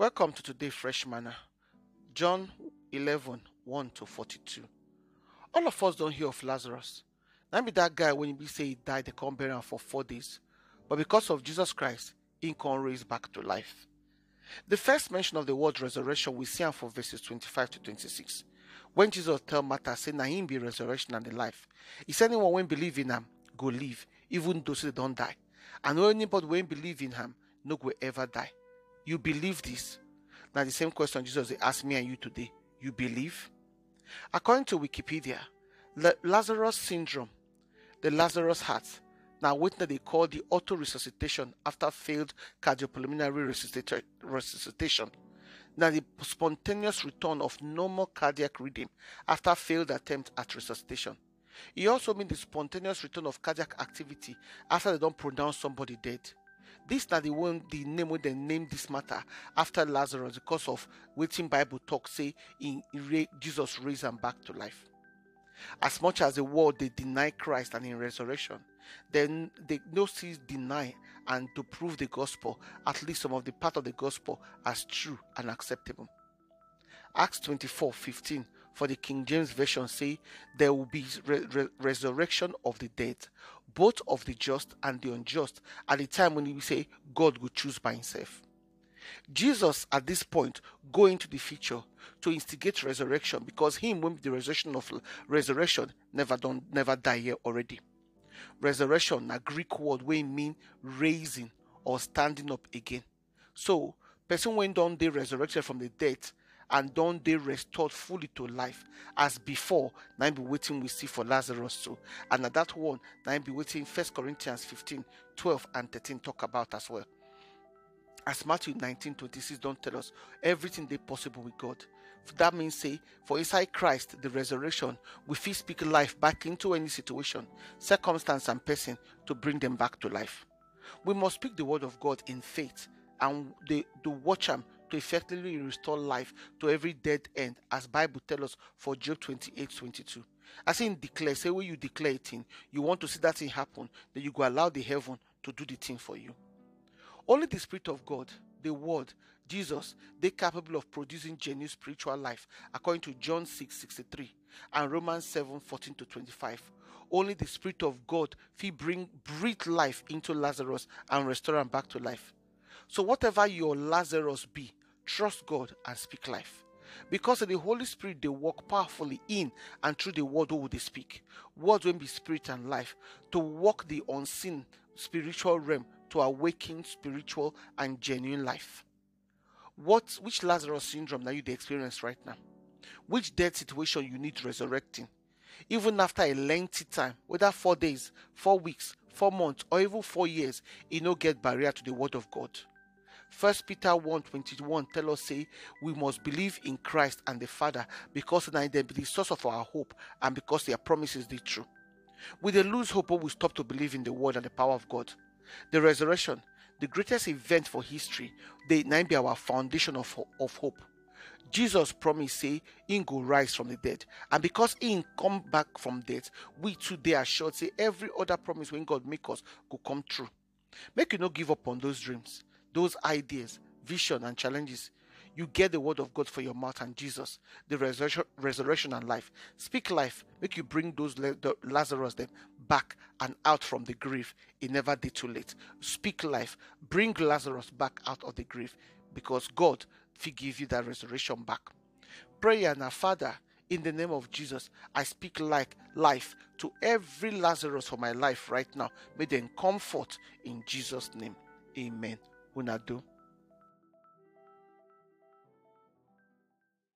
Welcome to today Fresh Manna, John 11 1 to 42. All of us don't hear of Lazarus. Now be that guy when we say he died, they can't bury him for four days. But because of Jesus Christ, he can raise back to life. The first mention of the word resurrection we see for verses 25 to 26. When Jesus tell Martha, say, na him be resurrection and the life. He said, anyone when believe in him, go live, even though they don't die. And anybody when believe in him, no go ever die. You believe this? Now the same question Jesus asked me and you today. You believe? According to Wikipedia, Lazarus syndrome, the Lazarus heart, now what they call the auto resuscitation after failed cardiopulmonary resuscitation. Now the spontaneous return of normal cardiac rhythm after failed attempt at resuscitation. It also means the spontaneous return of cardiac activity after they don't pronounce somebody dead. This na the one the name when they name this matter after Lazarus because of waiting Bible talk say in Jesus raised him back to life. As much as the world they deny Christ and in resurrection, then they no deny and to prove the gospel, at least some of the part of the gospel as true and acceptable. Acts 24 15 for the King James Version say there will be re- re- resurrection of the dead, both of the just and the unjust, at the time when we say God will choose by himself. Jesus at this point go into the future to instigate resurrection because him when the resurrection of resurrection never done never die here already. Resurrection, a Greek word we mean raising or standing up again. So person when done they resurrected from the dead and don't they restored fully to life. As before now be waiting we see for lazarus too. And at that one now be waiting first corinthians 15 12 and 13 talk about as well. As matthew 19 26 don't tell us everything they possible with god. That means say for inside christ the resurrection we feel speak life back into any situation circumstance and person to bring them back to life. We must speak the word of god in faith and the, the watch them to effectively restore life to every dead end, as Bible tells us for Job 28 22. As in declare, say when you declare a thing, you want to see that thing happen, then you go allow the heaven to do the thing for you. Only the Spirit of God, the Word, Jesus, they capable of producing genuine spiritual life, according to John 6 63 and Romans 7 14 to 25. Only the Spirit of God will bring breathe life into Lazarus and restore him back to life. So whatever your Lazarus be, trust God and speak life. Because of the Holy Spirit they walk powerfully in and through the word who they speak. Words will be spirit and life to walk the unseen spiritual realm to awaken spiritual and genuine life. What which Lazarus syndrome that you experience right now? Which dead situation you need resurrecting? Even after a lengthy time, whether four days, four weeks, four months, or even four years, it no get barrier to the word of God. First Peter 1 21 tell us say we must believe in Christ and the Father because they be the source of our hope and because their promises the true. With they lose hope, we stop to believe in the word and the power of God. The resurrection, the greatest event for history, they now be our foundation of, of hope. Jesus promised say in go rise from the dead. And because in come back from death, we today are sure say every other promise when God make us go come true. Make you not give up on those dreams those ideas, vision, and challenges. You get the word of God for your mouth and Jesus, the resurrection, resurrection and life. Speak life, make you bring those the Lazarus them back and out from the grave. It never did too late. Speak life, bring Lazarus back out of the grave, because God will give you that resurrection back. Prayer now, Father, in the name of Jesus, I speak like life to every Lazarus for my life right now. May them comfort in Jesus' name. Amen. Unado